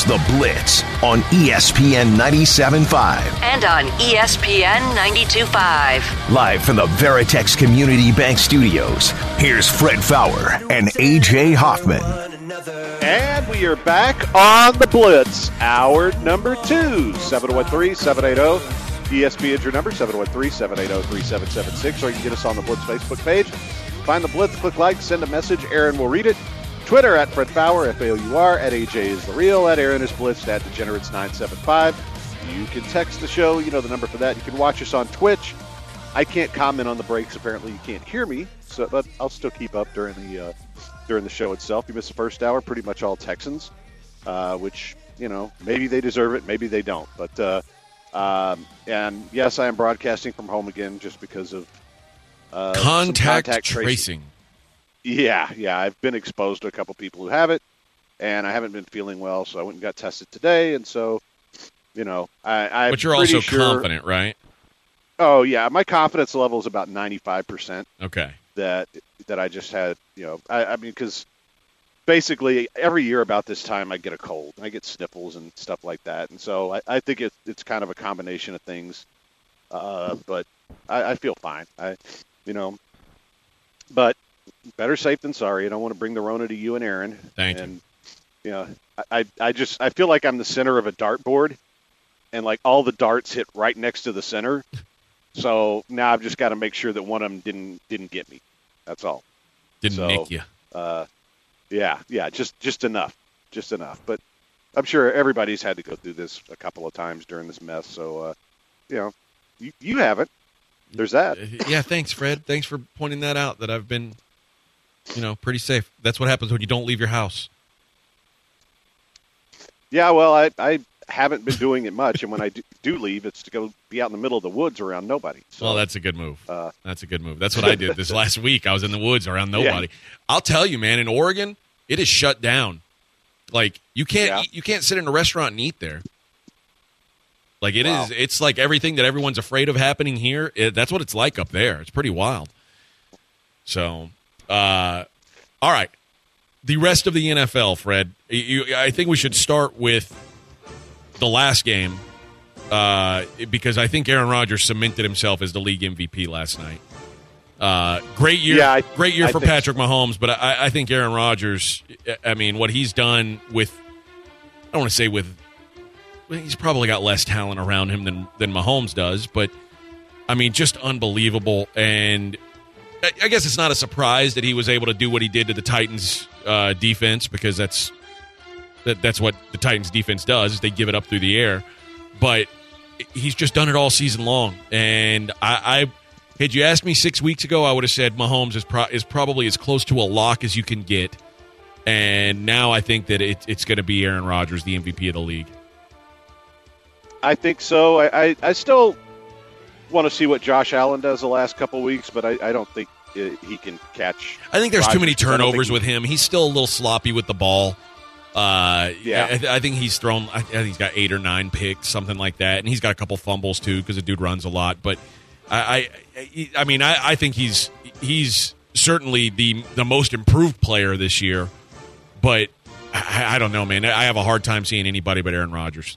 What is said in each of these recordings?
is The Blitz on ESPN 97.5. and on ESPN 92.5. Live from the Veritex Community Bank Studios, here's Fred Faour and AJ Hoffman. And we are back on the Blitz, hour number two, 713 780. ESPN is your number, 713 780 3776, or you can get us on the Blitz Facebook page. Find the Blitz, click like, send a message. Aaron will read it. Twitter at Fred Faour, F A O U R, at AJ is the real, at Aaron is Blitzed, at Degenerates975. You can text the show, you know the number for that. You can watch us on Twitch. I can't comment on the breaks. Apparently, you can't hear me, so but I'll still keep up during the uh, during the show itself. You missed the first hour, pretty much all Texans, uh, which you know maybe they deserve it, maybe they don't. But uh, um, and yes, I am broadcasting from home again just because of uh, contact, contact tracing. Yeah, yeah, I've been exposed to a couple people who have it, and I haven't been feeling well, so I went and got tested today, and so you know I. I'm But you're also sure- confident, right? Oh yeah, my confidence level is about ninety five percent Okay. that that I just had. You know, I, I mean, because basically every year about this time I get a cold and I get sniffles and stuff like that, and so I, I think it, it's kind of a combination of things. Uh, but I, I feel fine. I, you know, but better safe than sorry. I don't want to bring the Rona to you and Aaron. Thank you. and, you. know, I, I just I feel like I'm the center of a dartboard, and like all the darts hit right next to the center. So now I've just got to make sure that one of them didn't didn't get me. That's all. Didn't So- nick you. Uh, yeah, yeah, just just enough, just enough. But I'm sure everybody's had to go through this a couple of times during this mess. So uh, you know, you you haven't. There's that. Uh, Yeah, thanks, Fred. Thanks for pointing that out. That I've been, you know, pretty safe. That's what happens when you don't leave your house. Yeah, well, I I haven't been doing it much, and when I do, do leave, it's to go be out in the middle of the woods around nobody. So Well, that's a good move. uh, That's a good move. That's what I did this last week. I was in the woods around nobody. I'll tell you, man. In Oregon, it is shut down. Like you can't Yeah. eat, you can't sit in a restaurant and eat there. Like it is. Wow. It's like everything that everyone's afraid of happening here. It, that's what it's like up there. It's pretty wild. So, uh, all right. The rest of the NFL, Fred. You, I think we should start with the last game uh, because I think Aaron Rodgers cemented himself as the league MVP last night. Uh, great year, Yeah, I- great year I for Patrick Mahomes, but I, I think Aaron Rodgers. I mean, what he's done with, I don't want to say with, he's probably got less talent around him than than Mahomes does, but I mean, just unbelievable. And I, guess it's not a surprise that he was able to do what he did to the Titans uh, defense because that's that, that's what the Titans defense does. is They give it up through the air, but he's just done it all season long. And I, I had you asked me six weeks ago, I would have said Mahomes is pro- is probably as close to a lock as you can get. And now I think that it, it's going to be Aaron Rodgers, the MVP of the league. I think so. I, I, I still want to see what Josh Allen does the last couple weeks, but I, I don't think uh he can catch. I think there's too Rodgers, many 'cause I don't turnovers with him. He's still a little sloppy with the ball. Uh, Yeah. I, I think he's thrown. I think he's got eight or nine picks, something like that, and he's got a couple fumbles too because the dude runs a lot. But I, I, I mean, I, I think he's he's certainly the the most improved player this year. But I, I don't know, man. I have a hard time seeing anybody but Aaron Rodgers.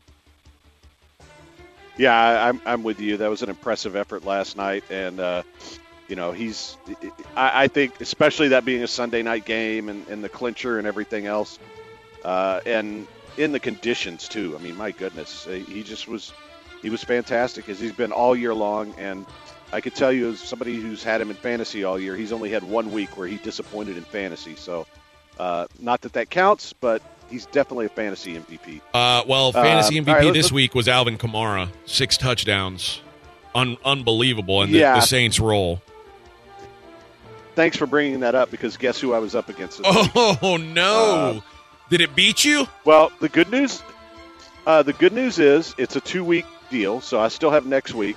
Yeah, I'm I'm with you. That was an impressive effort last night, and uh, you know he's. I, I think, especially that being a Sunday night game and, and the clincher and everything else, uh, and in the conditions too. I mean, my goodness, uh, he just was. He was fantastic as he's been all year long, and I could tell you, as somebody who's had him in fantasy all year, he's only had one week where he disappointed in fantasy. So, uh, not that that counts, but he's definitely a fantasy MVP. Uh, well, fantasy Um, MVP right, this week was Alvin Kamara, six touchdowns, Un- unbelievable, and Yeah. the, the Saints roll. Thanks for bringing that up because guess who I was up against? This week? Oh no! Uh, Did it beat you? Well, the good news, uh, the good news is it's a two week deal, so I still have next week.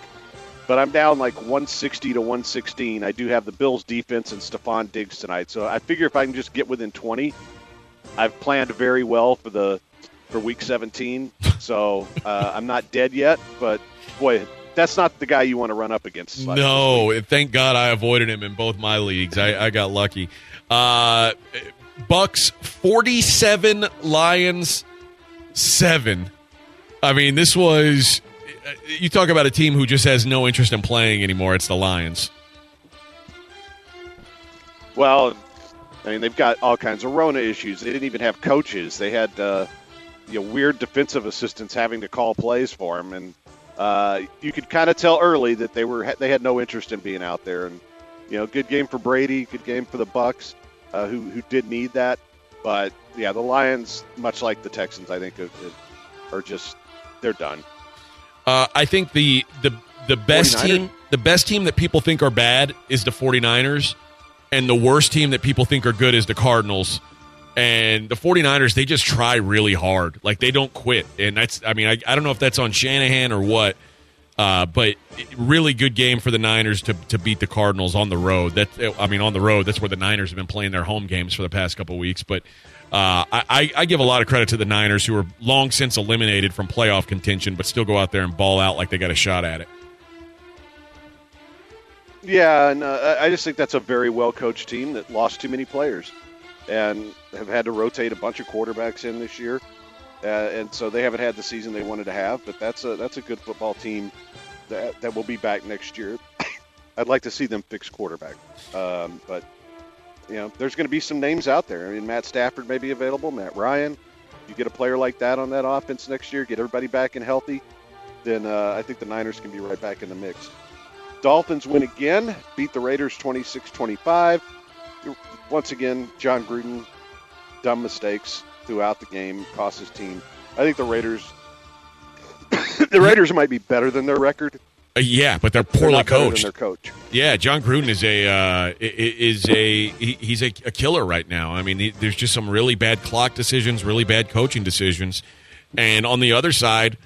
but I'm down like 160 to 116. I do have the Bills defense and Stefon Diggs tonight, so I figure if I can just get within 20, I've planned very well for the for Week 17. So uh, I'm not dead yet, but boy, that's not the guy you want to run up against. No, thank God I avoided him in both my leagues. I, I got lucky. Uh, Bucks 47, Lions 7. I mean, this was. You talk about a team who just has no interest in playing anymore. It's the Lions. Well, I mean, they've got all kinds of Rona issues. They didn't even have coaches. They had uh, you know weird defensive assistants having to call plays for them, and uh, you could kind of tell early that they were they had no interest in being out there. And you know, good game for Brady, good game for the Bucks, uh, who who did need that. But yeah, the Lions, much like the Texans, I think are, are just they're done. Uh, I think the the the best 49ers? team the best team that people think are bad is the 49ers and the worst team that people think are good is the Cardinals. And the 49ers they just try really hard. Like they don't quit. And that's I mean I, I don't know if that's on Shanahan or what. Uh, but really good game for the Niners to, to beat the Cardinals on the road. That I mean, on the road, that's where the Niners have been playing their home games for the past couple weeks. But uh, I, I give a lot of credit to the Niners, who are long since eliminated from playoff contention, but still go out there and ball out like they got a shot at it. Yeah, and uh, I just think that's a very well coached team that lost too many players and have had to rotate a bunch of quarterbacks in this year. Uh, and so they haven't had the season they wanted to have, but that's a that's a good football team that that will be back next year. I'd like to see them fix quarterback, um, but you know, there's going to be some names out there. I mean, Matt Stafford may be available, Matt Ryan. You get a player like that on that offense next year, get everybody back and healthy, then uh, I think the Niners can be right back in the mix. Dolphins win again, beat the Raiders 26 25. Once again, Jon Gruden, dumb mistakes throughout the game, cost his team. I think the Raiders. the Raiders might be better than their record. Uh, yeah, but they're They're poorly than coached. their coach. Yeah, Jon Gruden is a uh, is a he, he's a, a killer right now. I mean, he, there's just some really bad clock decisions, really bad coaching decisions, and on the other side,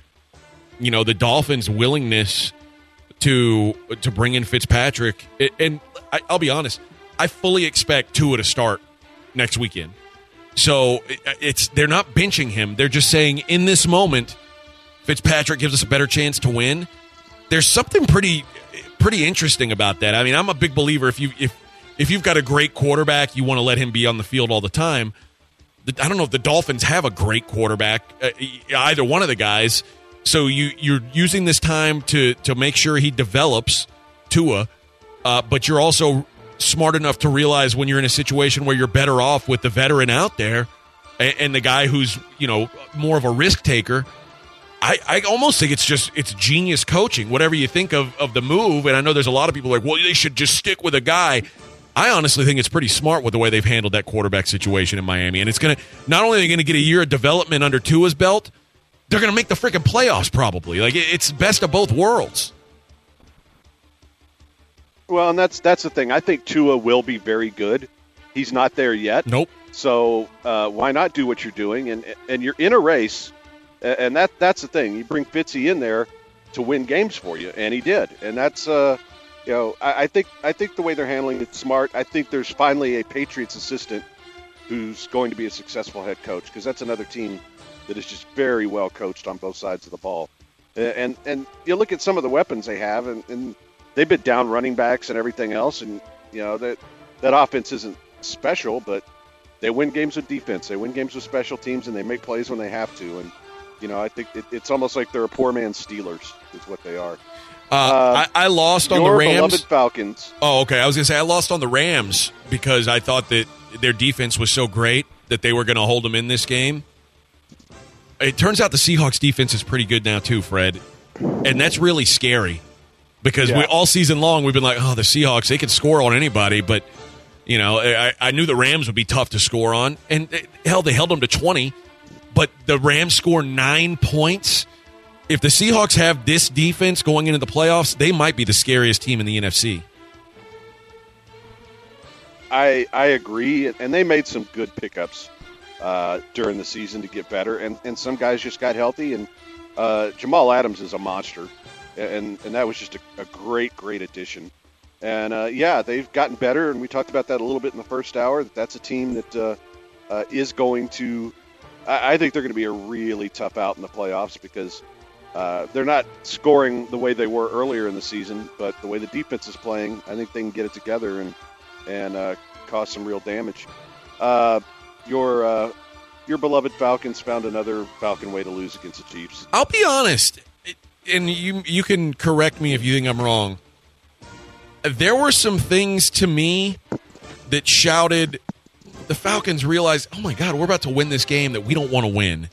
you know, the Dolphins' willingness to to bring in Fitzpatrick, and I, I'll be honest, I fully expect Tua to start next weekend. So it's they're not benching him; they're just saying in this moment, Fitzpatrick gives us a better chance to win there's something pretty pretty interesting about that. I mean, I'm a big believer if you if if you've got a great quarterback, you want to let him be on the field all the time. I don't know if the Dolphins have a great quarterback, uh, either one of the guys. So you you're using this time to to make sure he develops Tua, uh, but you're also smart enough to realize when you're in a situation where you're better off with the veteran out there and, and the guy who's you know more of a risk taker. I, I almost think it's just it's genius coaching. Whatever you think of, of the move, and I know there's a lot of people like, well, they should just stick with a guy. I honestly think it's pretty smart with the way they've handled that quarterback situation in Miami, and it's gonna not only are they gonna get a year of development under Tua's belt, they're gonna make the freaking playoffs probably. Like it's best of both worlds. Well, and that's that's the thing. I think Tua will be very good. He's not there yet. Nope. So uh, why not do what you're doing? And and you're in a race, and that that's the thing. You bring Fitzy in there to win games for you, and he did. And that's uh, you know, I, I think I think the way they're handling it's smart. I think there's finally a Patriots assistant who's going to be a successful head coach because that's another team that is just very well coached on both sides of the ball. And and you look at some of the weapons they have, and, and they've been down running backs and everything else, and you know that that offense isn't special, but they win games with defense. They win games with special teams, and they make plays when they have to. And you know, I think it, it's almost like they're a poor man's Steelers, is what they are. Uh, I, I lost on the Rams. Falcons. Oh, okay. I was going to say I lost on the Rams because I thought that their defense was so great that they were going to hold them in this game. It turns out the Seahawks defense is pretty good now too, Fred, and that's really scary because we all season long we've been like, oh, the Seahawks they can score on anybody, but you know I, I knew the Rams would be tough to score on, and eh, hell, they held them to twenty, but the Rams score nine points. If the Seahawks have this defense going into the playoffs, they might be the scariest team in the NFC. I I agree, and they made some good pickups uh, during the season to get better, and and some guys just got healthy, and uh, Jamal Adams is a monster. and and that was just a, a great, great addition. And uh, yeah, they've gotten better, and we talked about that a little bit in the first hour. That that's a team that uh, uh, is going to. I, I think they're going to be a really tough out in the playoffs because uh, they're not scoring the way they were earlier in the season, but the way the defense is playing, I think they can get it together and and uh, cause some real damage. Uh, your uh, your beloved Falcons found another Falcon way to lose against the Chiefs. I'll be honest, and you you can correct me if you think I'm wrong. There were some things to me that shouted the Falcons realized, "Oh my god, we're about to win this game that we don't want to win."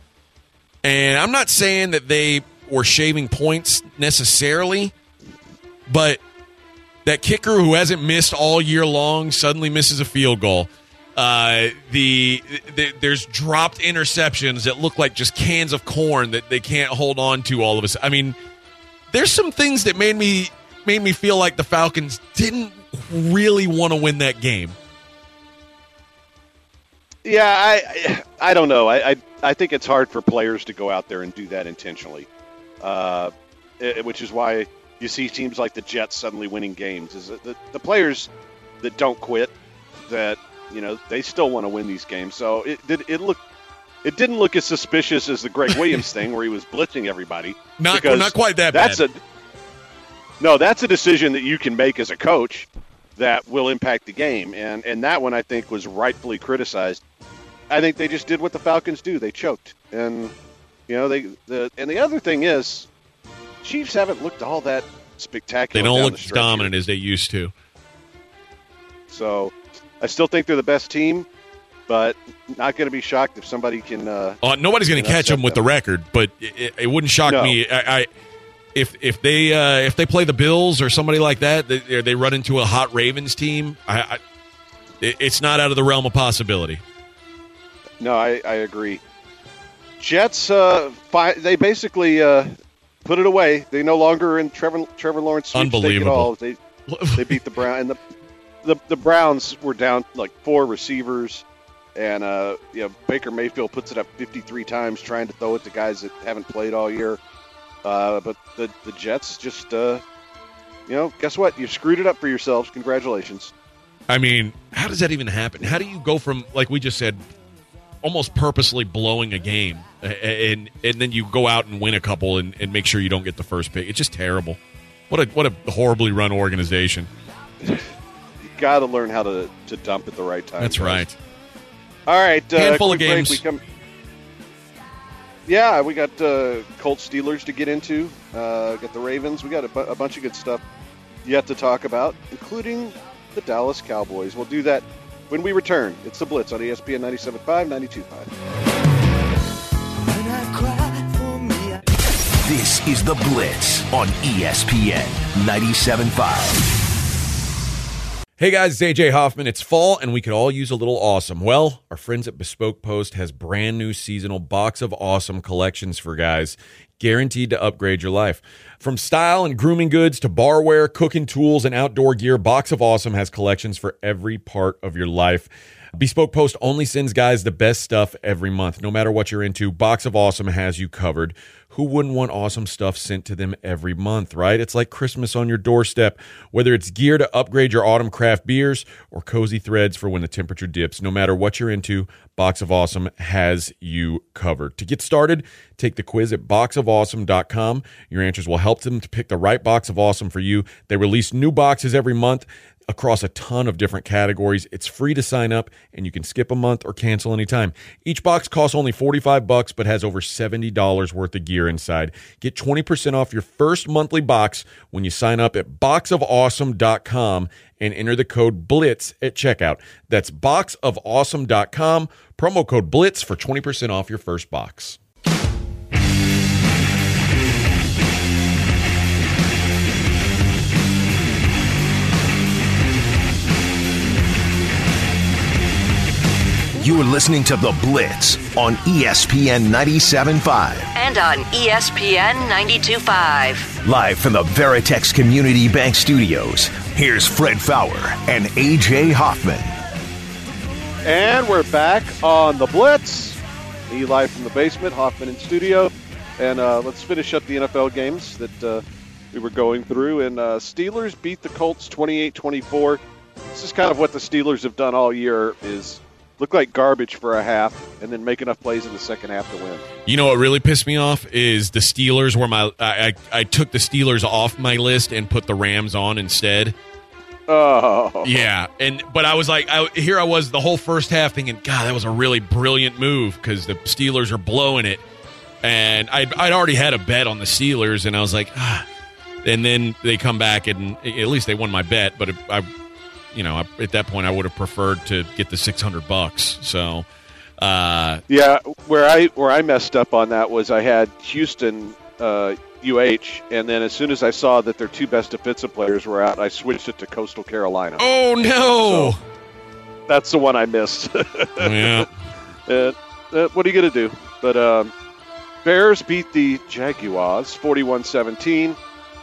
And I'm not saying that they were shaving points necessarily, but that kicker who hasn't missed all year long suddenly misses a field goal. Uh, the, the there's dropped interceptions that look like just cans of corn that they can't hold on to all of us. I mean, there's some things that made me made me feel like the Falcons didn't really want to win that game. Yeah, I I don't know. I, I I think it's hard for players to go out there and do that intentionally, uh, eh, which is why you see teams like the Jets suddenly winning games. Is the, the players that don't quit, that you know they still want to win these games. So it did it look. It didn't look as suspicious as the Gregg Williams thing, where he was blitzing everybody. Not not quite that that's bad. a no. That's a decision that you can make as a coach that will impact the game, and and that one I think was rightfully criticized. I think they just did what the Falcons do. They choked, and you know they the and the other thing is, Chiefs haven't looked all that spectacular. they don't look the as stretch here. dominant as they used to. So I still think they're the best team, but not going to be shocked if somebody can. Uh, Uh, nobody's going to catch them with the record, but it, it wouldn't shock No. me. I, I if if they uh, if they play the Bills or somebody like that, they, they run into a hot Ravens team. I, I it, it's not out of the realm of possibility. No, I, I agree. Jets, uh, fi- they basically uh, put it away. They no longer in Trevor Trevor Lawrence Unbelievable. all. They they beat the Brown and the, the the Browns were down like four receivers, and uh, you know Baker Mayfield puts it up 53 times trying to throw it to guys that haven't played all year. Uh, but the the Jets just uh, you know guess what? You screwed it up for yourselves. Congratulations. I mean, how does that even happen? How do you go from like we just said, almost purposely blowing a game, and and then you go out and win a couple and, and make sure you don't get the first pick? It's just terrible. What a what a horribly run organization. You got to learn how to, to dump at the right time. That's guys. right. All right, uh, Handful of quick break. games. We come. Yeah, we got uh, Colts Steelers to get into. Uh, got the Ravens. We got a, bu- a bunch of good stuff yet to talk about, including the Dallas Cowboys. We'll do that when we return. It's the Blitz on ESPN 97.5, 92.5. When I cry for me, I- This is The Blitz on ESPN 97.5. Hey guys, it's AJ Hoffman. It's fall and we could all use a little awesome. Well, our friends at Bespoke Post has brand new seasonal box of awesome collections for guys, guaranteed to upgrade your life. From style and grooming goods to barware, cooking tools, and outdoor gear, Box of Awesome has collections for every part of your life. Bespoke Post only sends guys the best stuff every month. No matter what you're into, Box of Awesome has you covered. Who wouldn't want awesome stuff sent to them every month, right? It's like Christmas on your doorstep. Whether it's gear to upgrade your autumn craft beers or cozy threads for when the temperature dips, no matter what you're into, Box of Awesome has you covered. To get started, take the quiz at boxofawesome.com. Your answers will help them to pick the right box of awesome for you. They release new boxes every month across a ton of different categories. It's free to sign up and you can skip a month or cancel anytime. Each box costs only 45 bucks but has over $70 worth of gear inside. Get 20% off your first monthly box when you sign up at boxofawesome.com and enter the code BLITZ at checkout. That's boxofawesome.com, promo code BLITZ for 20% off your first box. You're listening to The Blitz on ESPN 97.5. And on ESPN 92.5. Live from the Veritex Community Bank Studios, here's Fred Faour and AJ Hoffman. And we're back on the Blitz. Eli from the basement, Hoffman in studio, and uh, let's finish up the NFL games that uh, we were going through, and uh, Steelers beat the Colts 28-24. This is kind of what the Steelers have done all year: is look like garbage for a half, and then make enough plays in the second half to win. You know what really pissed me off is the Steelers were my I, I, I took the Steelers off my list and put the Rams on instead. Oh, Yeah, and but I was like, I, here I was the whole first half thinking, God, that was a really brilliant move because the Steelers are blowing it, and I'd, I'd already had a bet on the Steelers, and I was like, ah. and then they come back and at least they won my bet, but I, you know, at that point I would have preferred to get the six hundred bucks. So, uh, Yeah, where I where I messed up on that was I had Houston uh, UH, and then as soon as I saw that their two best defensive players were out, I switched it to Coastal Carolina. oh no, That's the one I missed. yeah, Uh, what are you going to do? But um, Bears beat the Jaguars 41-17.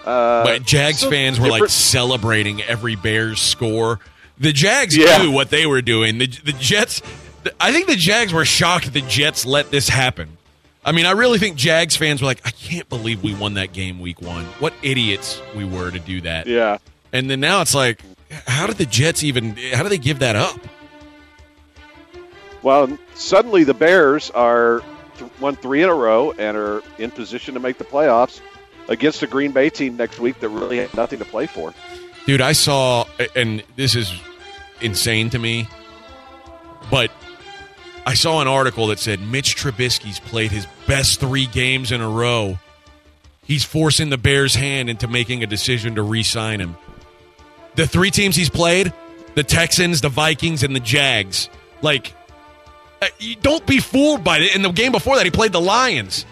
Uh, but Jags so fans were like celebrating every Bears score. The Jags Yeah. knew what they were doing. The, the Jets, I think the Jags were shocked the Jets let this happen. I mean, I really think Jags fans were like, I can't believe we won that game week one. What idiots we were to do that. yeah. And then now it's like, how did the Jets even, how do they give that up? Well, suddenly the Bears are th- won three in a row and are in position to make the playoffs against a Green Bay team next week that really had nothing to play for. Dude, I saw, and this is insane to me, but I saw an article that said Mitch Trubisky's played his best three games in a row. He's forcing the Bears' hand into making a decision to re sign him. The three teams he's played the Texans, the Vikings, and the Jags. Like, uh, don't be fooled by it. In the game before that, he played the Lions.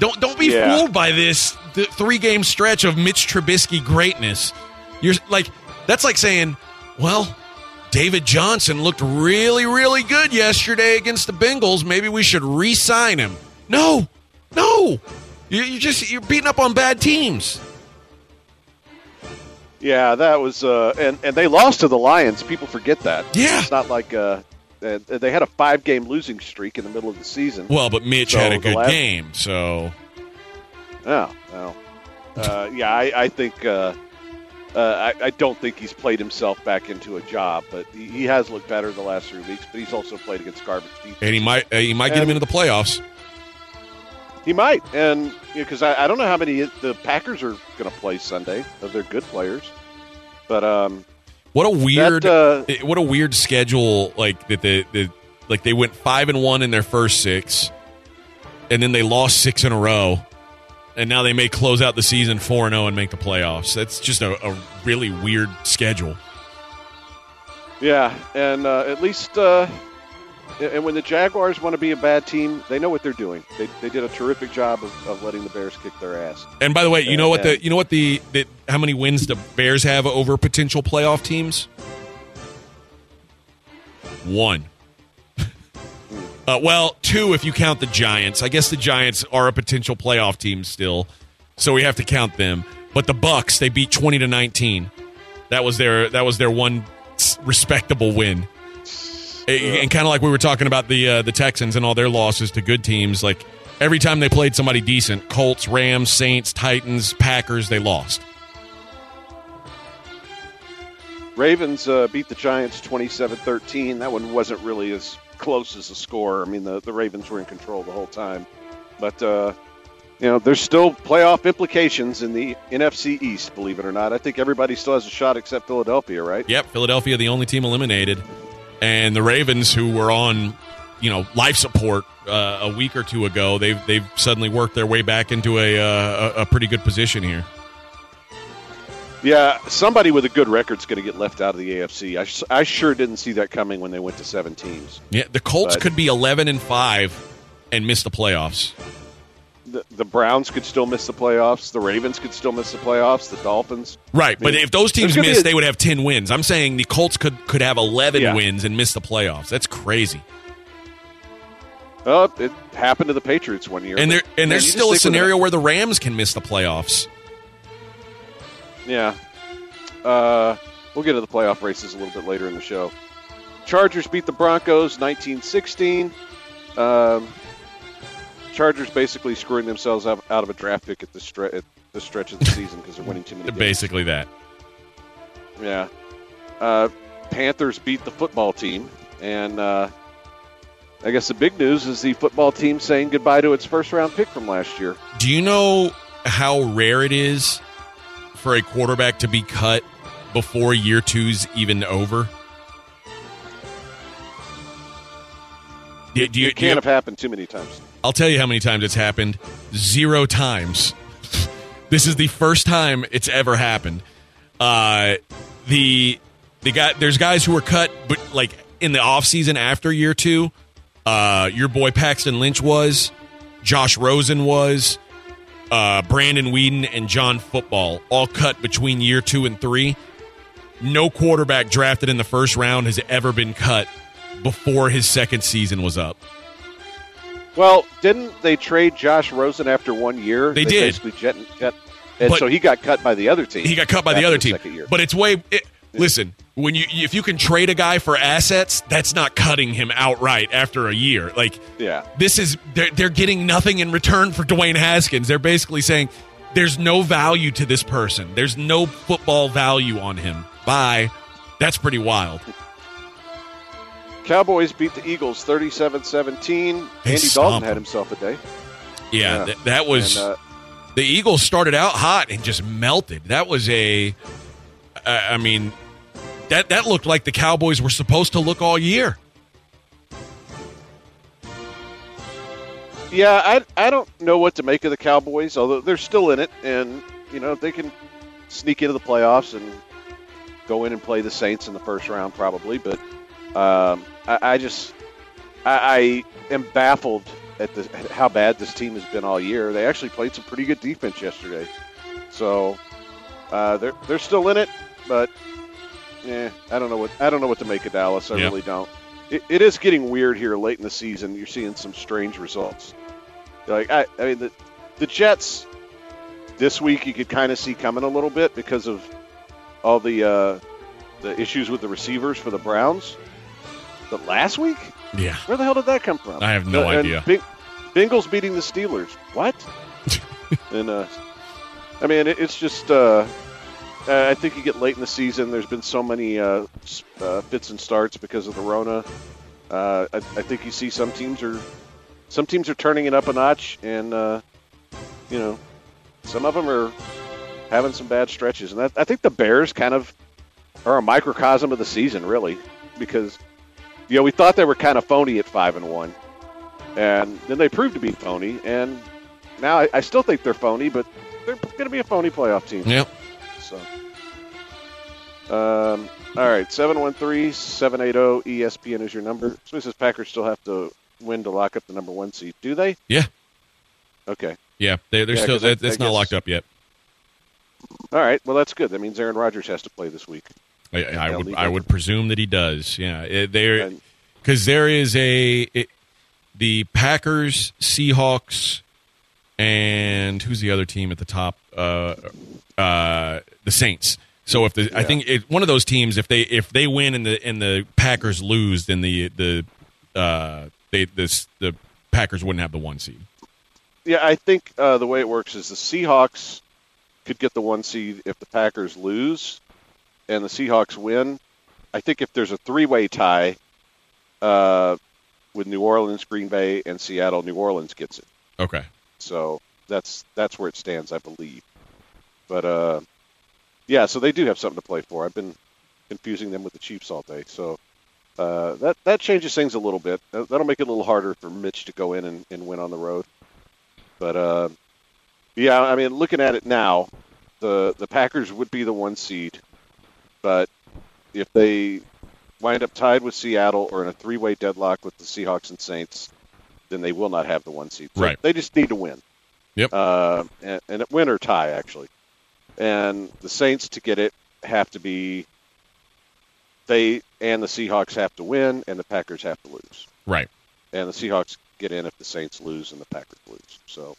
Don't don't be Yeah. fooled by this th- three game stretch of Mitch Trubisky greatness. You're like that's like saying, well, David Johnson looked really really good yesterday against the Bengals. Maybe we should re-sign him. No, no, you, you just you're beating up on bad teams. Yeah, that was, uh, and and they lost to the Lions. People forget that. Yeah. it's not like uh, they they had a five game losing streak in the middle of the season. Well, but Mitch So had a good last- game, so Oh, well, uh, yeah, I, I think. Uh, uh, I, I don't think he's played himself back into a job, but he, he has looked better the last three weeks. But he's also played against garbage defense. and he might uh, he might get him into the playoffs. He might, and because I, I don't know how many the Packers are going to play Sunday of their good players, but um, What a weird, uh, eh, what a weird schedule. Like that, the, the like they went five and one in their first six, and then they lost six in a row, and now they may close out the season four and zero and make the playoffs. That's just a, a really weird schedule. yeah, and uh, at least, uh, and when the Jaguars want to be a bad team, they know what they're doing. They, they did a terrific job of, of letting the Bears kick their ass. And by the way, you know what the you know what the, the how many wins the Bears have over potential playoff teams? One. Uh, well, two if you count the Giants. I guess the Giants are a potential playoff team still, so we have to count them. But the Bucks, they beat twenty to nineteen. That was their that was their one respectable win. And kind of like we were talking about the uh, the Texans and all their losses to good teams, like every time they played somebody decent, Colts, Rams, Saints, Titans, Packers, they lost. Ravens uh, beat the Giants 27-13. That one wasn't really as close as a score. I mean, the, the Ravens were in control the whole time. But, uh, you know, there's still playoff implications in the NFC East, believe it or not. I think everybody still has a shot except Philadelphia, right? Yep, Philadelphia, the only team eliminated, and the Ravens, who were on, you know, life support uh, a week or two ago, they've they've suddenly worked their way back into a uh, a, a pretty good position here. Yeah, somebody with a good record's going to get left out of the AFC. I sure didn't see that coming when they went to seven teams. Yeah, the Colts But- could be eleven and five and miss the playoffs. The, the Browns could still miss the playoffs. The Ravens could still miss the playoffs. The Dolphins. Right, but mean, if those teams there's gonna be miss, a- they would have ten wins. I'm saying the Colts could could have eleven Yeah. wins and miss the playoffs. That's crazy. Oh, it happened to the Patriots one year. And there and there's still a stick with it. scenario where the Rams can miss the playoffs. Yeah. Uh, we'll get to the playoff races a little bit later in the show. Chargers beat the Broncos 19-16. Um, Chargers basically screwing themselves out, out of a draft pick at the stre- at this stretch of the season because they're winning too many games. Basically that. Yeah. Uh, Panthers beat the football team, and uh, I guess the big news is the football team saying goodbye to its first round pick from last year. Do you know how rare it is for a quarterback to be cut before year two's even over? Do, do you, it do you- can't have happened too many times. I'll tell you how many times it's happened. Zero times. this is the first time it's ever happened. Uh, the the guy there's guys who were cut, but like in the offseason after year two. Uh, your boy Paxton Lynch was, Josh Rosen was, uh, Brandon Weeden and John Football all cut between year two and three. No quarterback drafted in the first round has ever been cut before his second season was up. Well, didn't they trade Josh Rosen after one year? They did. Basically, jet, jet, and But- so he got cut by the other team. He got cut by the other team. year. But it's way. It, listen, when you if you can trade a guy for assets, that's not cutting him outright after a year. Like yeah, this is they're, they're getting nothing in return for Dwayne Haskins. They're basically saying there's no value to this person. There's no football value on him. Bye. That's pretty wild. Cowboys beat the Eagles 37-17. They Andy Dalton had himself a day. Yeah, Yeah. th- that was And, uh, the Eagles started out hot and just melted. That was a, I I mean, that that looked like the Cowboys were supposed to look all year. Yeah, I I don't know what to make of the Cowboys, although they're still in it, and you know they can sneak into the playoffs and go in and play the Saints in the first round probably. But um, I, I just I, I am baffled at, the, at how bad this team has been all year. They actually played some pretty good defense yesterday, so uh, they're they're still in it, but yeah, I don't know what I don't know what to make of Dallas. I Yeah. really don't. It, it is getting weird here late in the season. You're seeing some strange results. Like I, I mean, the the Jets this week you could kind of see coming a little bit because of all the uh, the issues with the receivers for the Browns. But last week, Yeah, where the hell did that come from? I have no Uh, idea. Bing- Bengals beating the Steelers. What? and uh, I mean, it, it's just. Uh, I think you get late in the season. There's been so many uh, uh, fits and starts because of the Rona. Uh, I, I think you see some teams are some teams are turning it up a notch, and uh, you know, some of them are having some bad stretches. And I think the Bears kind of are a microcosm of the season, really, because you know we thought they were kind of phony at five and one, and then they proved to be phony, and now I, I still think they're phony, but they're going to be a phony playoff team. Yep. So, um, all right, 713-780 ESPN is your number. So says Packers still have to win to lock up the number one seed. Do they? Yeah. Okay. Yeah, they, they're Yeah, still. It's I not guess- locked up yet. All right. Well, that's good. That means Aaron Rodgers has to play this week. I, I would. I would presume that he does. Yeah, there because there is a it, the Packers, Seahawks, and who's the other team at the top? Uh, uh, the Saints. So if the I think it, one of those teams, if they if they win and the and the Packers lose, then the the uh, they this the Packers wouldn't have the one seed. Yeah, I think uh, the way it works is the Seahawks could get the one seed if the Packers lose, and the Seahawks win. I think if there's a three-way tie uh, with New Orleans, Green Bay, and Seattle, New Orleans gets it. Okay. So that's that's where it stands, I believe. But uh, yeah, so they do have something to play for. I've been confusing them with the Chiefs all day, so uh, that that changes things a little bit. That- That'll make it a little harder for Mitch to go in and, and win on the road. But uh, yeah, I mean, looking at it now, the the Packers would be the one seed, but if they wind up tied with Seattle or in a three-way deadlock with the Seahawks and Saints, then they will not have the one seed. So Right. They just need to win. Yep. Uh, and, and win or tie actually, and the Saints to get it have to be they and the Seahawks have to win, and the Packers have to lose Right. and the Seahawks get in if the Saints lose and the Packers lose. So,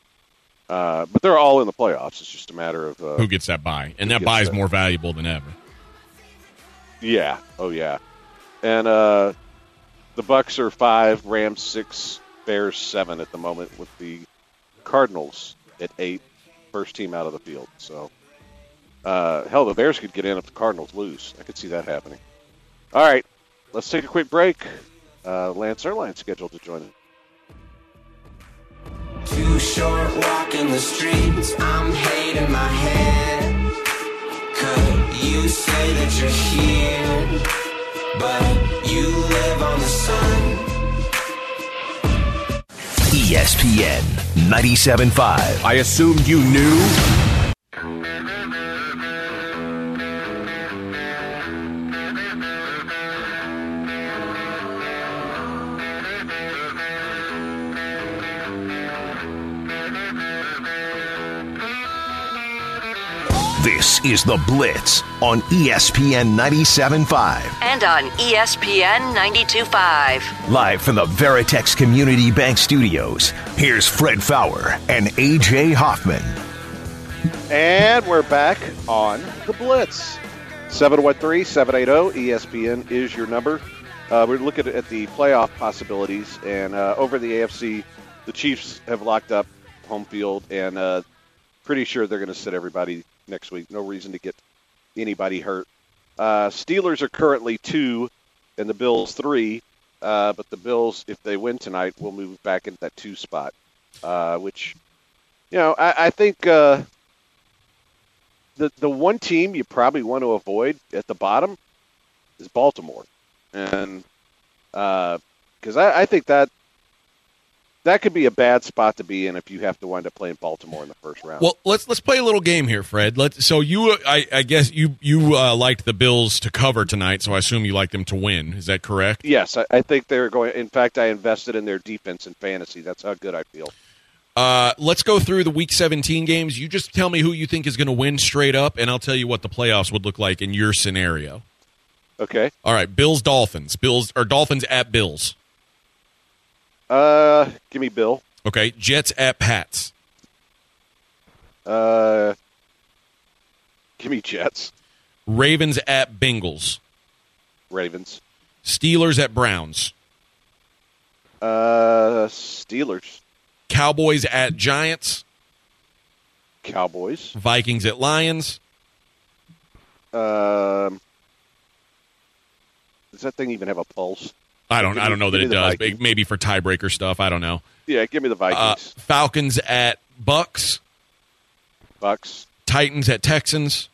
uh, but they're all in the playoffs. It's just a matter of uh, Who gets that buy? And that buy is that? more valuable than ever. yeah, oh yeah, and uh, the Bucks are five, Rams six, Bears seven at the moment, with the Cardinals at eight, first team out of the field. So, uh, hell, the Bears could get in if the Cardinals lose. I could see that happening. All right, let's take a quick break. Uh, Lance Zierlein's scheduled to join us. Too short walking the streets, I'm hating my head. Could you say that you're here? But you live on the sun. ESPN 97.5. I assumed you knew. This is The Blitz on ESPN 97.5. And on ESPN 92.5. Live from the Veritex Community Bank Studios, here's Fred Faour and AJ Hoffman. And we're back on the Blitz. 713 780 ESPN is your number. Uh, we're looking at the playoff possibilities, and uh, over the AFC, the Chiefs have locked up home field, and uh, pretty sure they're going to sit everybody next week. No reason to get anybody hurt. Uh, Steelers are currently two, and the Bills three. Uh, but the Bills, if they win tonight, will move back into that two spot, uh, which, you know, I, I think uh, the the one team you probably want to avoid at the bottom is Baltimore, and because I, I think that that could be a bad spot to be in if you have to wind up playing Baltimore in the first round. Well, let's let's play a little game here, Fred. Let's, so you I, I guess you you uh, liked the Bills to cover tonight, so I assume you like them to win. Is that correct? yes, I, I think they're going. In fact, I invested in their defense in fantasy. That's how good I feel. Uh, let's go through the Week 17 games. You just tell me who you think is going to win straight up, and I'll tell you what the playoffs would look like in your scenario. Okay. All right, Bills Dolphins. Bills or Dolphins at Bills. Uh, give me Bill. Okay, Jets at Pats. Uh, give me Jets. Ravens at Bengals. Ravens. Steelers at Browns. Uh, Steelers. Cowboys at Giants. Cowboys. Vikings at Lions. Um, does that thing even have a pulse? I don't. Give I don't know that it does. Vikings. Maybe for tiebreaker stuff. I don't know. Yeah, give me the Uh, Vikings. Falcons at Bucks. Bucks. Titans at Texans.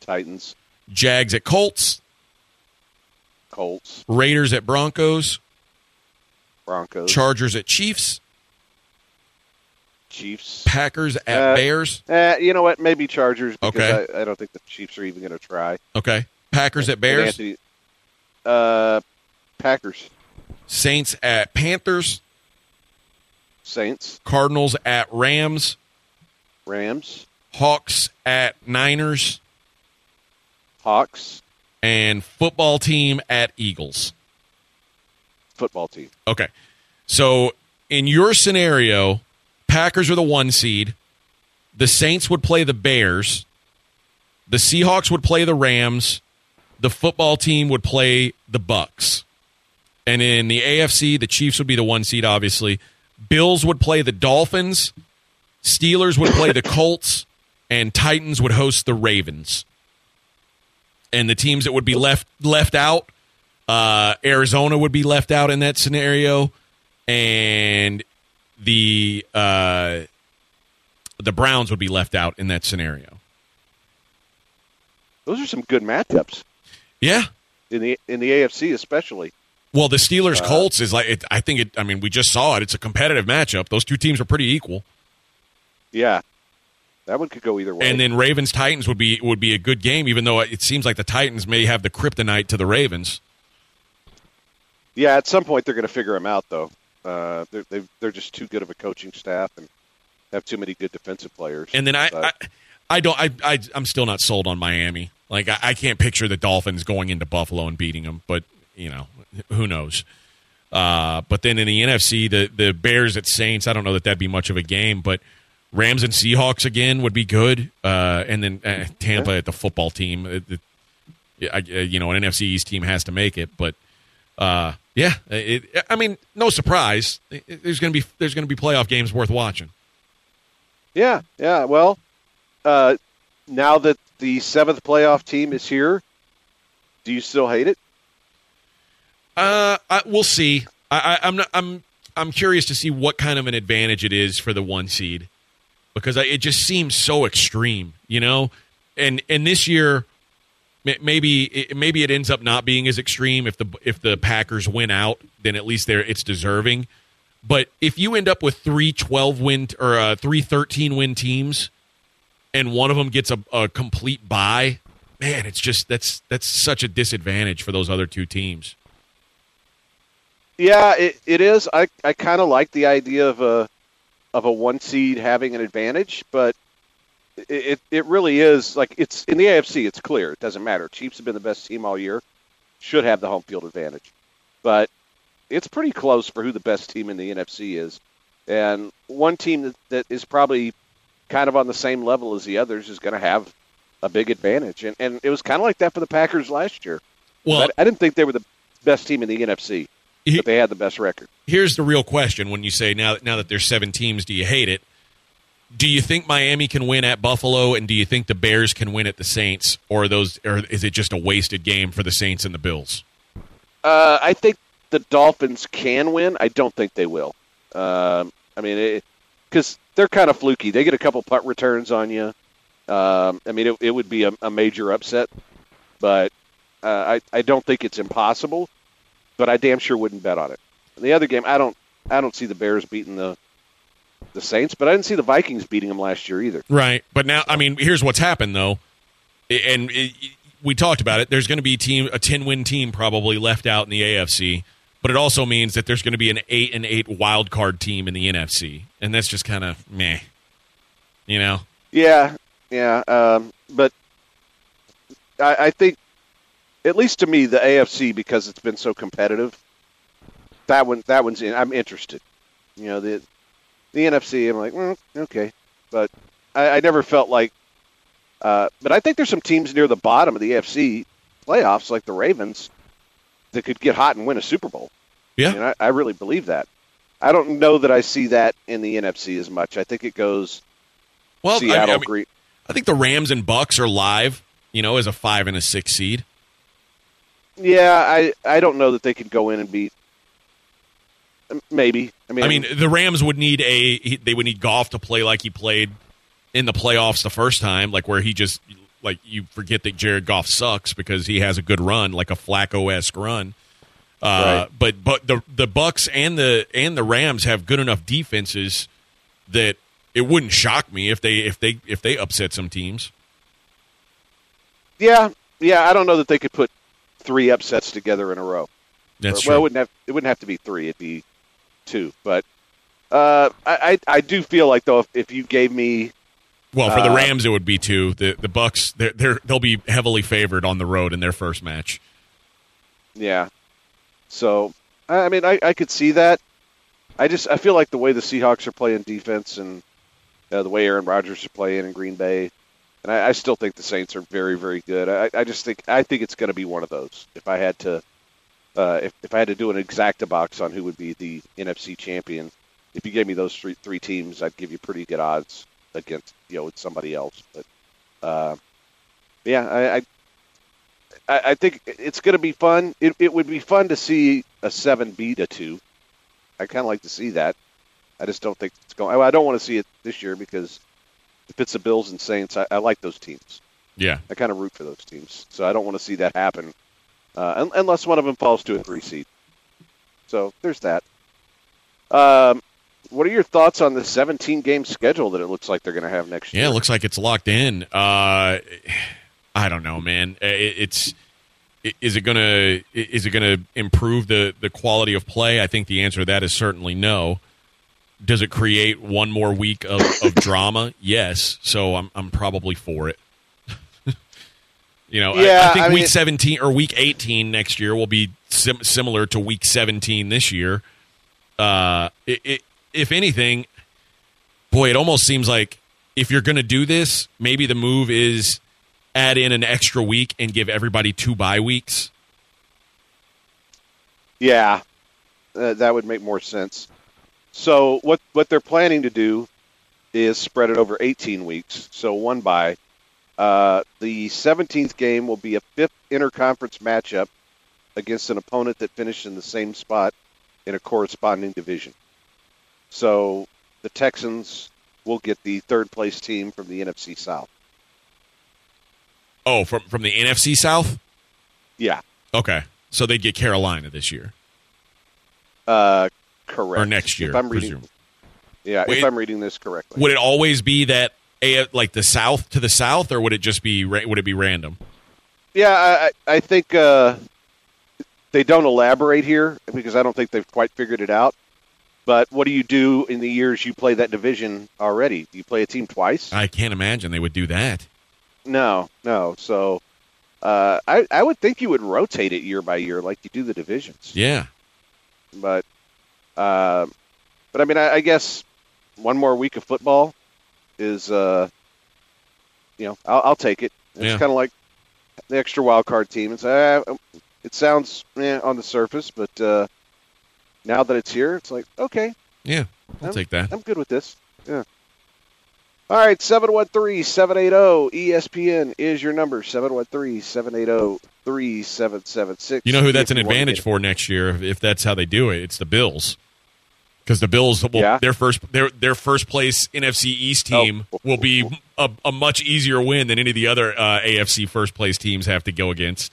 Titans. Jags at Colts. Colts. Raiders at Broncos. Broncos. Chargers at Chiefs. Chiefs. Packers at Uh, Bears. Uh, you know what? Maybe Chargers because Okay. I, I don't think the Chiefs are even going to try. Okay. Packers at Bears. Anthony, uh, Packers. Saints at Panthers. Saints. Cardinals at Rams. Rams. Hawks at Niners. Hawks. And football team at Eagles. Football team. Okay. So in your scenario, Packers are the one seed. The Saints would play the Bears. The Seahawks would play the Rams. The football team would play the Bucks. And in the AFC, the Chiefs would be the one seed, obviously. Bills would play the Dolphins. Steelers would play the Colts. And Titans would host the Ravens. And the teams that would be left left out uh, Arizona would be left out in that scenario, and the uh, the Browns would be left out in that scenario. Those are some good matchups Yeah. in the in the AFC, especially. Well, the Steelers Colts is like it, I think it. I mean, we just saw it. It's a competitive matchup. Those two teams are pretty equal. Yeah, that one could go either way. And then Ravens Titans would be would be a good game, even though it seems like the Titans may have the kryptonite to the Ravens. yeah, at some point they're going to figure them out, though. Uh, they're they've, they're just too good of a coaching staff and have too many good defensive players. And then I, I, I don't, I, I, I'm still not sold on Miami. Like I, I can't picture the Dolphins going into Buffalo and beating them, but you know, who knows? Uh, but then in the NFC, the the Bears at Saints, I don't know that that'd be much of a game, but Rams and Seahawks again would be good. Uh, and then uh, Tampa at the football team, uh, the- yeah, I, uh, you know, an NFC East team has to make it, but. Uh, yeah, it, I mean, no surprise. It- it- There's going to be there's going to be playoff games worth watching. Yeah, yeah. Well, uh, now that the seventh playoff team is here, do you still hate it? Uh, I, we'll see. I, I, I'm I'm I'm curious to see what kind of an advantage it is for the one seed because I, it just seems so extreme, you know. And and this year, maybe it, maybe it ends up not being as extreme if the if the Packers win out, then at least there it's deserving. But if you end up with three 12 win or uh, three 13 win teams, and one of them gets a, a complete buy, man, it's just that's that's such a disadvantage for those other two teams. Yeah, it, it is. I, I kind of like the idea of a of a one seed having an advantage, but it, it really is like it's in the AFC. It's clear. It doesn't matter. Chiefs have been the best team all year. Should have the home field advantage, but it's pretty close for who the best team in the NFC is. And one team that, that is probably kind of on the same level as the others is going to have a big advantage. And and it was kind of like that for the Packers last year. Well, I, I didn't think they were the best team in the NFC, but they had the best record. here's the real question when you say now that now that there's seven teams do you hate it do you think miami can win at buffalo and do you think the bears can win at the saints or those or is it just a wasted game for the saints and the bills Uh, I think the Dolphins can win. I don't think they will. Um, I mean, because they're kind of fluky. They get a couple punt returns on you. Um, I mean, it, it would be a, a major upset, but uh, I I don't think it's impossible. But I damn sure wouldn't bet on it. And the other game, I don't I don't see the Bears beating the the Saints, but I didn't see the Vikings beating them last year either. right but now i mean here's what's happened though and it, we talked about it there's going to be a team a 10 win team probably left out in the afc but it also means that there's going to be an 8 and 8 wild card team in the nfc and that's just kind of meh you know Yeah, yeah. Um, but I, I think, at least to me, the AFC because it's been so competitive. That one, that one's in. I'm interested. You know the the NFC. I'm like, mm, okay, but I, I never felt like. Uh, but I think there's some teams near the bottom of the AFC playoffs, like the Ravens, that could get hot and win a Super Bowl. Yeah. And I, I really believe that. I don't know that I see that in the NFC as much. I think it goes well I- Seattle, I mean- Green. I think the Rams and Bucks are live, you know, as a five and a six seed. Yeah, I I don't know that they could go in and beat. Maybe. I mean, I mean, the Rams would need a they would need Goff to play like he played in the playoffs the first time, like where he just like you forget that Jared Goff sucks because he has a good run, like a Flacco esque run. Uh, Right. But but the the Bucks and the and the Rams have good enough defenses that it wouldn't shock me if they if they if they upset some teams. yeah, yeah. I don't know that they could put three upsets together in a row. That's well, true. it wouldn't have it wouldn't have to be three. It'd be two. But uh, I, I do feel like though if, if you gave me well, for the uh, Rams, it would be two. The the Bucks they're, they're they'll be heavily favored on the road in their first match. yeah, so I I mean I, I could see that. I just I feel like the way the Seahawks are playing defense and uh, the way Aaron Rodgers is playing in Green Bay, and I, I still think the Saints are very very good. I, I just think I think it's going to be one of those. If I had to, uh, if if I had to do an exacta box on who would be the NFC champion, if you gave me those three three teams, I'd give you pretty good odds against you know with somebody else. But uh, yeah, I. I I think it's going to be fun. It, it would be fun to see a seven beat a two. I kind of like to see that. I just don't think it's going. I don't want to see it this year because if it's the Bills and Saints, I, I like those teams. Yeah. I kind of root for those teams, so I don't want to see that happen uh, unless one of them falls to a three seed. So there's that. Um, what are your thoughts on the 17 game schedule that it looks like they're going to have next year? Yeah, it looks like it's locked in. Uh, I don't know, man. It, it's is it gonna is it gonna improve the the quality of play? I think the answer to that is certainly no. Does it create one more week of, of drama? Yes. So I'm I'm probably for it. you know, I- I, think I week mean- 17 or week 18 next year will be sim- similar to week 17 this year. Uh, it, it, if anything, boy, it almost seems like if you're going to do this, maybe the move is add in an extra week and give everybody two bye weeks. Yeah, uh, that would make more sense. So what what they're planning to do is spread it over 18 weeks, so one bye. Uh, the 17th game will be a fifth interconference matchup against an opponent that finished in the same spot in a corresponding division. So the Texans will get the third place team from the NFC South. Oh, from from the NFC South. Yeah, Okay, so they get Carolina this year uh, correct. or next year. If I'm reading, presume. yeah, Wait. if I'm reading this correctly. Would it always be that a like the South to the South, or would it just be would it be random? Yeah, I, I I think uh, they don't elaborate here because I don't think they've quite figured it out. But what do you do in the years you play that division already? Do you play a team twice? I can't imagine they would do that. No, no. So uh, I I would think you would rotate it year by year like you do the divisions. Yeah, But uh, but I mean I, I guess one more week of football is uh, you know I'll, I'll take it. It's Yeah. kind of like the extra wild card team. It's uh, it sounds eh, on the surface, but uh, now that it's here, it's like okay, yeah, I'll I'm- take that. I'm good with this. Yeah. All right, 713-780 ESPN is your number. 713-780-3776. You know who that's an advantage for next year if- if that's how they do it. It's the Bills. Because the Bills, will, Yeah. their first their their first place NFC East team Oh. will be a, a much easier win than any of the other uh, AFC first place teams have to go against.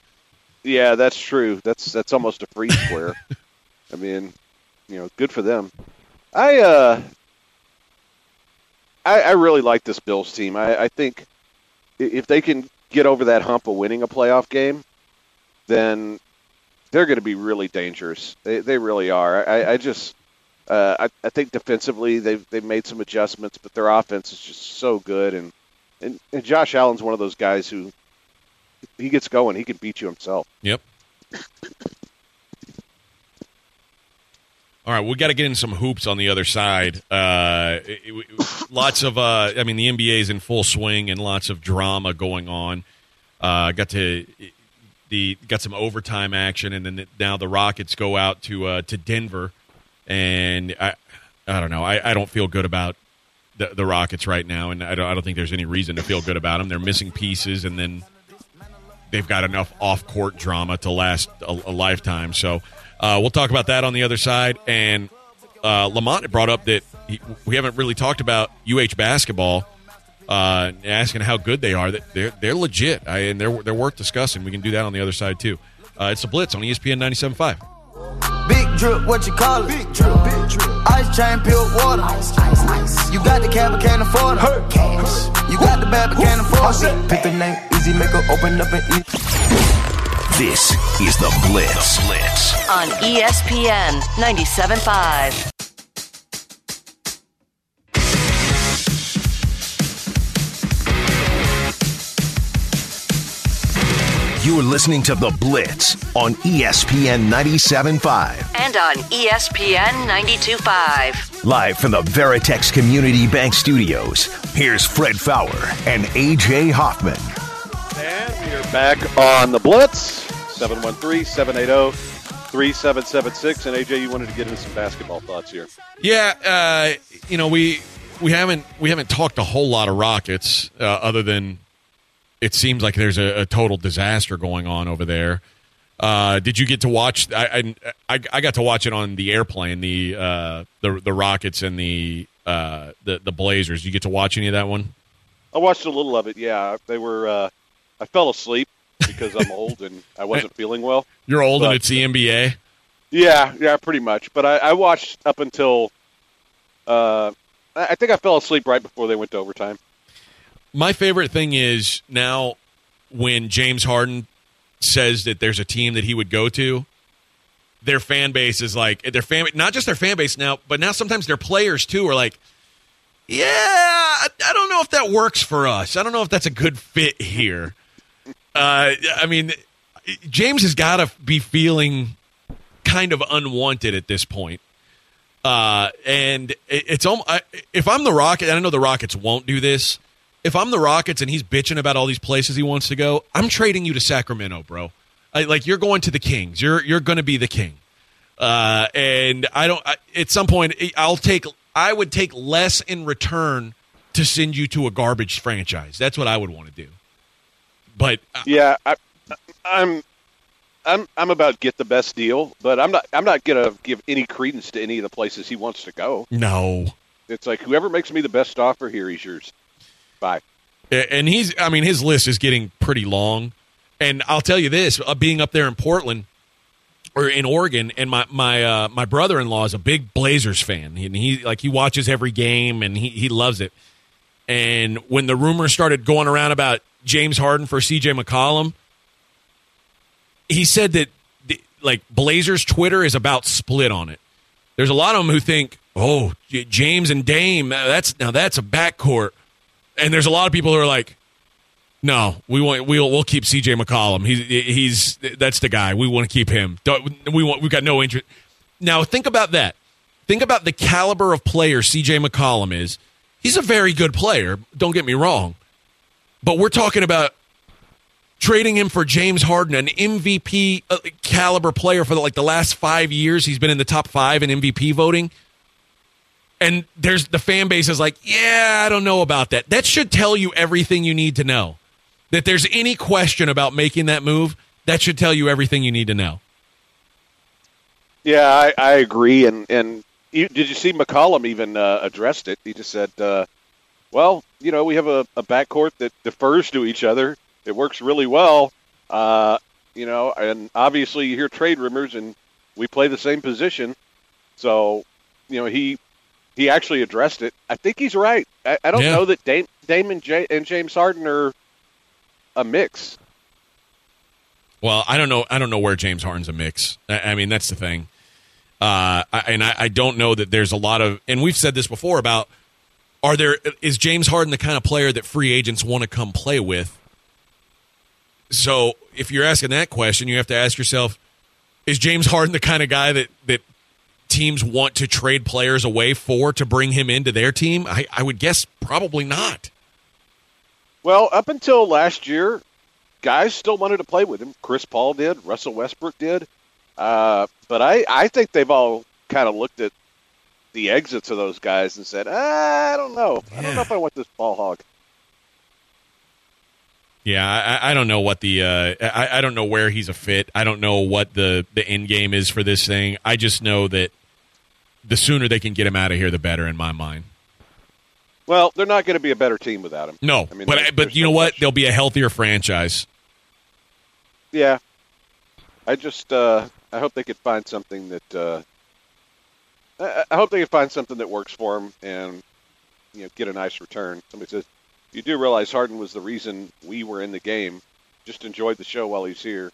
Yeah, that's true. That's that's almost a free square. I mean, you know, good for them. I uh I, I really like this Bills team. I, I think if they can get over that hump of winning a playoff game, then they're going to be really dangerous. They they really are. I, I just uh, I, I think defensively they've they've made some adjustments, but their offense is just so good and and, and Josh Allen's one of those guys who he gets going, he can beat you himself. Yep. All right, we got to get in some hoops on the other side. Uh, it- it- lots of, uh, I mean, the NBA is in full swing and lots of drama going on. Uh, got to the got some overtime action, and then now the Rockets go out to uh, to Denver, and I I don't know, I, I don't feel good about the, the Rockets right now, and I don't I don't think there's any reason to feel good about them. They're missing pieces, and then they've got enough off court drama to last a, a lifetime. So uh, we'll talk about that on the other side. And uh, Lamont brought up that he, we haven't really talked about UH basketball. Uh, asking how good they are. That they're they're legit, I, and they're they're worth discussing. We can do that on the other side too. Uh, it's the Blitz on ESPN 97.5. Big drip, what you call it? Big drip, big drip. Ice chain, pure water. Ice, ice, ice. You got the cab, but can't afford it. Cash. You got the bad, but can't afford it. Pick the name, easy, make her open up and eat. This is the Blitz. Blitz. on ESPN 97.5. You're listening to the Blitz on ESPN 97.5. And on ESPN 92.5. Live from the Veritex Community Bank Studios, here's Fred Faour and AJ Hoffman. And we are back on the Blitz, 713-780-3776. And AJ, you wanted to get into some basketball thoughts here. Yeah, uh, you know we we haven't we haven't talked a whole lot of Rockets uh, other than it seems like there's a, a total disaster going on over there. Uh, did you get to watch? I, I I got to watch it on the airplane. The uh, the the Rockets and the uh, the the Blazers. You get to watch any of that one? I watched a little of it. Yeah, they were. Uh, I fell asleep because I'm old and I wasn't feeling well. You're old and it's the NBA. Yeah, yeah, pretty much. But I, I watched up until. Uh, I think I fell asleep right before they went to overtime. My favorite thing is now when James Harden says that there's a team that he would go to, their fan base is like their fan not just their fan base now, but now sometimes their players too are like, yeah, I, I don't know if that works for us. I don't know if that's a good fit here. Uh, I mean, James has got to be feeling kind of unwanted at this point. Uh, and it, it's if I'm the Rocket, I know the Rockets won't do this. If I'm the Rockets and he's bitching about all these places he wants to go, I'm trading you to Sacramento, bro. I, like you're going to the Kings. You're you're going to be the king. Uh, and I don't. I, at some point, I'll take. I would take less in return to send you to a garbage franchise. That's what I would want to do. But uh, Yeah, I, I'm, I'm, I'm about get the best deal, but I'm not. I'm not gonna give any credence to any of the places he wants to go. no. It's like whoever makes me the best offer here, he's yours. Bye. And he's, I mean, his list is getting pretty long. And I'll tell you this: uh, being up there in Portland or in Oregon, and my my uh, my brother in law is a big Blazers fan, and he like he watches every game and he he loves it. And when the rumors started going around about James Harden for C.J. McCollum, he said that like Blazers Twitter is about split on it. There's a lot of them who think, oh, James and Dame, uh, that's now that's a backcourt, and there's a lot of people who are like, no, we want we'll we'll keep C.J. McCollum. He's he's that's the guy. We want to keep him. Don't, we want we've got no interest. Now think about that. Think about the caliber of player C.J. McCollum is. He's a very good player. Don't get me wrong, but we're talking about trading him for James Harden, an MVP uh, caliber player for the, like the last five years. He's been in the top five in MVP voting. And there's the fan base is like, yeah, I don't know about that. That should tell you everything you need to know. That there's any question about making that move, that should tell you everything you need to know. Yeah, I, I agree. And and you, did you see McCollum even uh, addressed it? He just said, uh, "Well, you know, we have a, a backcourt that defers to each other. It works really well. Uh, you know, and obviously you hear trade rumors, and we play the same position. So, you know, he he actually addressed it. I think he's right. I, I don't Yeah. know that Dame, Dame and, J, and James Harden are a mix. Well, I don't know. I don't know where James Harden's a mix. I, I mean, that's the thing. Uh, I, and I, I don't know that there's a lot of. And we've said this before about are there is James Harden the kind of player that free agents want to come play with? So if you're asking that question, you have to ask yourself: Is James Harden the kind of guy that that teams want to trade players away for to bring him into their team? I, I would guess probably not. Well, up until last year, guys still wanted to play with him. Chris Paul did. Russell Westbrook did. Uh, but I, I think they've all kind of looked at the exits of those guys and said, "Ah, I don't know. I don't know if I want this ball hog. Yeah, I, I don't know what the uh, I, I don't know where he's a fit. I don't know what the the end game is for this thing. I just know that the sooner they can get him out of here, the better in my mind. Well, they're not going to be a better team without him. No, I mean, but but you know what? question. They'll be a healthier franchise. Yeah. I just uh, I hope they could find something that uh, I, I hope they could find something that works for them and you know get a nice return. Somebody says you do realize Harden was the reason we were in the game. Just enjoyed the show while he's here.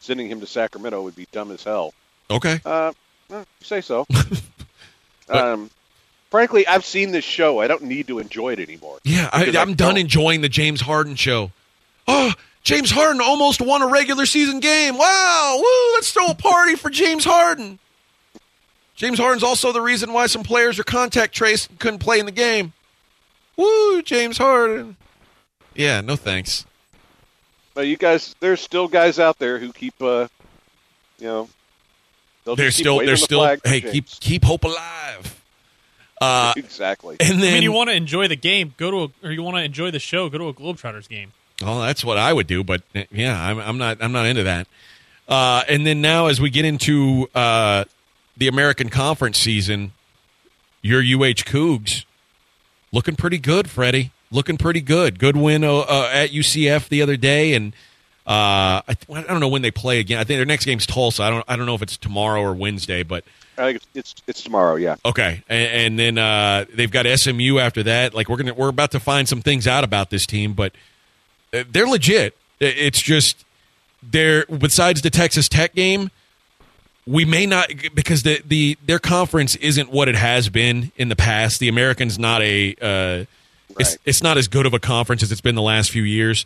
Sending him to Sacramento would be dumb as hell. Okay. Uh, say so. um, frankly, I've seen this show. I don't need to enjoy it anymore. Yeah, I, I'm done enjoying the James Harden show. Oh, James Harden almost won a regular season game. Wow, woo! Let's throw a party for James Harden. James Harden's also the reason why some players are contact traced and couldn't play in the game. Woo, James Harden. Yeah, no thanks. But you guys, there's still guys out there who keep, uh, you know, they'll They're still, they're the still. Hey, James. keep keep hope alive. Uh, exactly. and then I mean, you want to enjoy the game, go to a, or you want to enjoy the show, go to a Globetrotters game. Well, that's what I would do, but uh, yeah, I'm, I'm not. I'm not into that. Uh, and then now, as we get into uh, the American Conference season, your UH Cougs looking pretty good, Freddie. Looking pretty good. Good win uh, uh, at UCF the other day, and uh, I, th- I don't know when they play again. I think their next game's Tulsa. I don't. I don't know if it's tomorrow or Wednesday, but I think it's, it's tomorrow. Yeah. Okay, and, and then uh, they've got SMU after that. Like we're gonna, we're about to find some things out about this team, but uh, they're legit. It's just they're besides the Texas Tech game, we may not because the the their conference isn't what it has been in the past. The Americans not a uh, it's it's not as good of a conference as it's been the last few years.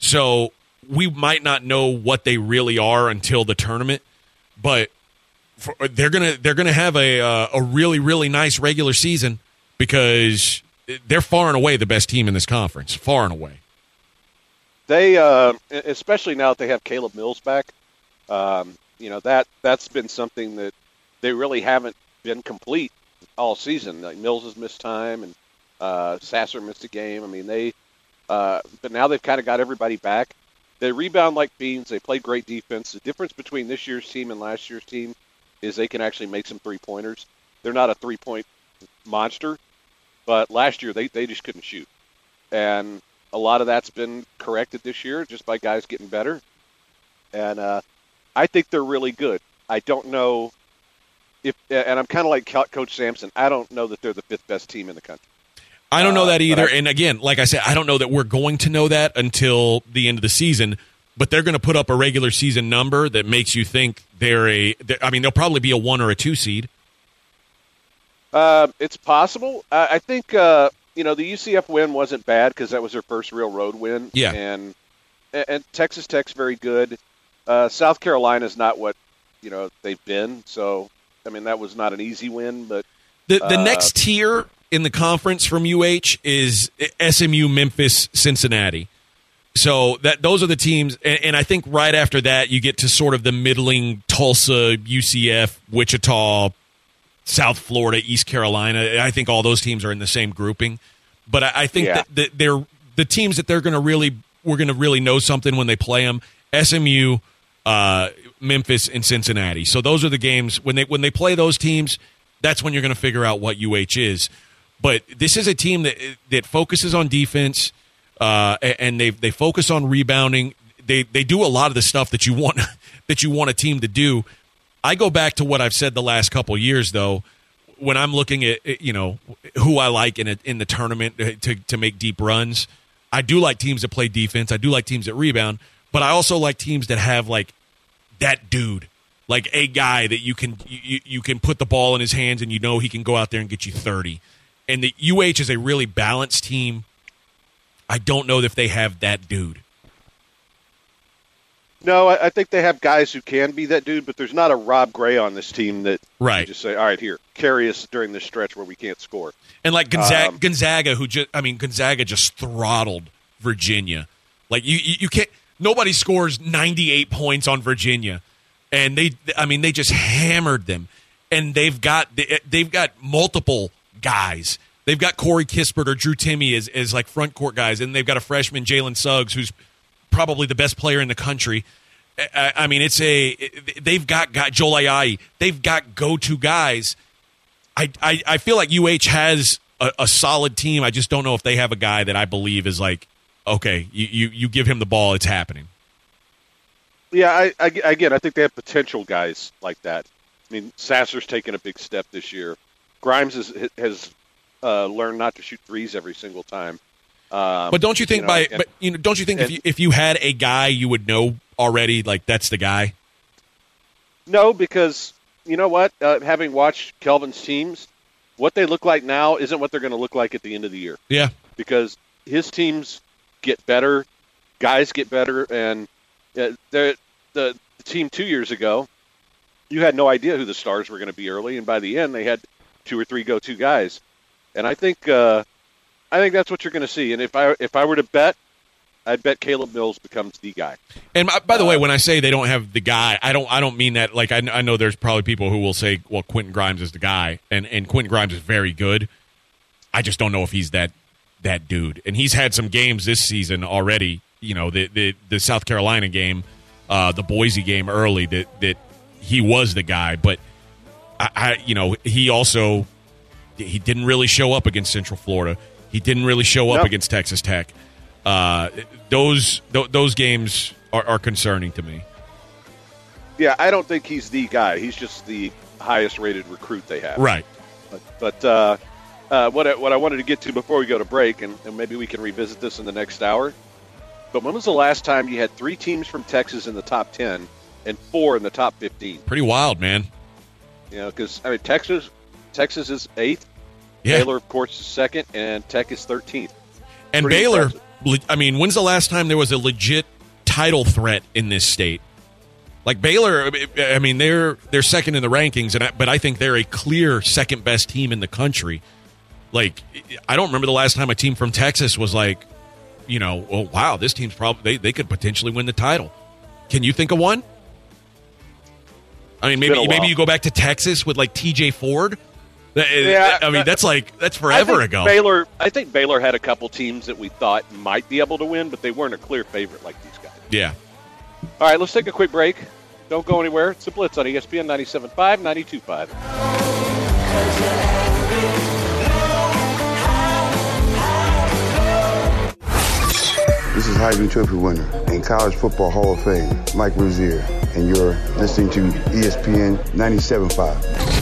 So we might not know what they really are until the tournament, but for, they're gonna they're gonna have a uh, a really really nice regular season because they're far and away the best team in this conference, far and away. They, uh, especially now that they have Caleb Mills back, um, you know that that's been something that they really haven't been complete all season. Like Mills has missed time, and Uh, Sasser missed a game. I mean, they, uh, but now they've kind of got everybody back. They rebound like beans. They play great defense. The difference between this year's team and last year's team is they can actually make some three pointers. They're not a three point monster, but last year they, they just couldn't shoot. And a lot of that's been corrected this year just by guys getting better. And uh, I think they're really good. I don't know if, and I'm kind of like Coach Sampson. I don't know that they're the fifth best team in the country. I don't know Uh, that either. I- and again, like I said, I don't know that we're going to know that until the end of the season. But they're going to put up a regular season number that makes you think they're a. They're, I mean, they'll probably be a one or a two seed. Uh, it's possible. I, I think uh, you know the UCF win wasn't bad because that was their first real road win. Yeah. and, and Texas Tech's very good. Uh, South is not what you know they've been. So I mean that was not an easy win, but The the Uh, next tier in the conference from UH is SMU, Memphis, Cincinnati. So that those are the teams, and, and I think right after that you get to sort of the middling Tulsa, UCF, Wichita, South Florida, East Carolina. I think all those teams are in the same grouping. But I, I think Yeah. that, that they're the teams that they're going to really we're going to really know something when they play them. SMU, uh, Memphis, and Cincinnati. So those are the games when they when they play those teams. That's when you're going to figure out what UH is. But this is a team that that focuses on defense, uh, and they they focus on rebounding. They they do a lot of the stuff that you want that you want a team to do. I go back to what I've said the last couple years, though. When I'm looking at you know who I like in a, in the tournament to to make deep runs, I do like teams that play defense. I do like teams that rebound, but I also like teams that have like that dude, like a guy that you can you, you can put the ball in his hands and you know he can go out there and get you 30. And the UH is a really balanced team. I don't know if they have that dude. no, I, I think they have guys who can be that dude. But there's not a Rob Gray on this team that Right. you just say, all right, here, carry us during this stretch where we can't score. And like Gonzaga, Um, Gonzaga, who just I mean Gonzaga just throttled Virginia. Like you, you, you can't. Nobody scores 98 points on Virginia, and they, I mean, they just hammered them. And they've got they've got multiple guys. They've got Corey Kispert or Drew Timme as, as like front court guys, and they've got a freshman Jalen Suggs who's probably the best player in the country. I, I mean, it's a they've got got Joel Ayayi. They've got go to guys. I, I, I feel like UH has a, a solid team. I just don't know if they have a guy that I believe is like, okay, you, you, you give him the ball, it's happening. Yeah, I, I, again, I think they have potential guys like that. I mean, Sasser's taken a big step this year. Grimes has has uh, learned not to shoot threes every single time. Um, But don't you think know, by and- but you know don't you think if you, if you had a guy you would know already like that's the guy? no, because you know what? Uh, having watched Kelvin's teams, what they look like now isn't what they're going to look like at the end of the year. Yeah. because his teams get better, guys get better, and uh, the, the the team two years ago, you had no idea who the stars were going to be early, and by the end, they had two or three go-to guys, and I think uh, I think that's what you're going to see. And if I if I were to bet, I'd bet Caleb Mills becomes the guy. And by, by the way, when I say they don't have the guy, I don't I don't mean that like I, I know there's probably people who will say, well, Quentin Grimes is the guy, and and Quentin Grimes is very good. I just don't know if he's that that dude. And he's had some games this season already. You know, the the, the South Carolina game, uh, the Boise game early that that he was the guy, but I, I you know he also he didn't really show up against Central Florida. He didn't really show up No. against Texas Tech. Uh, those th- those games are, are concerning to me. Yeah, I don't think he's the guy. He's just the highest-rated recruit they have. Right. But, but uh, uh, what I, what I wanted to get to before we go to break, and, and maybe we can revisit this in the next hour. But when was the last time you had three teams from Texas in the top ten and four in the top fifteen? Pretty wild, man. You know, because I mean Texas, Texas is eighth. Yeah. Baylor, of course, is second, and Tech is thirteenth. and pretty Baylor, impressive. I mean, when's the last time there was a legit title threat in this state? Like Baylor, I mean, they're they're second in the rankings, and I, but I think they're a clear second best team in the country. Like, I don't remember the last time a team from Texas was like, you know, oh wow, this team's probably they, they could potentially win the title. Can you think of one? I mean, maybe maybe you go back to Texas with like T.J. Ford. Yeah, I mean, that's like that's I forever think ago. Baylor, I think Baylor had a couple teams that we thought might be able to win, but they weren't a clear favorite like these guys. Yeah. All right, let's take a quick break. Don't go anywhere. It's the Blitz on ESPN 97.5, 92.5. This is Heisman Trophy winner and College Football Hall of Fame, Mike Rozier, and you're listening to ESPN 97.5.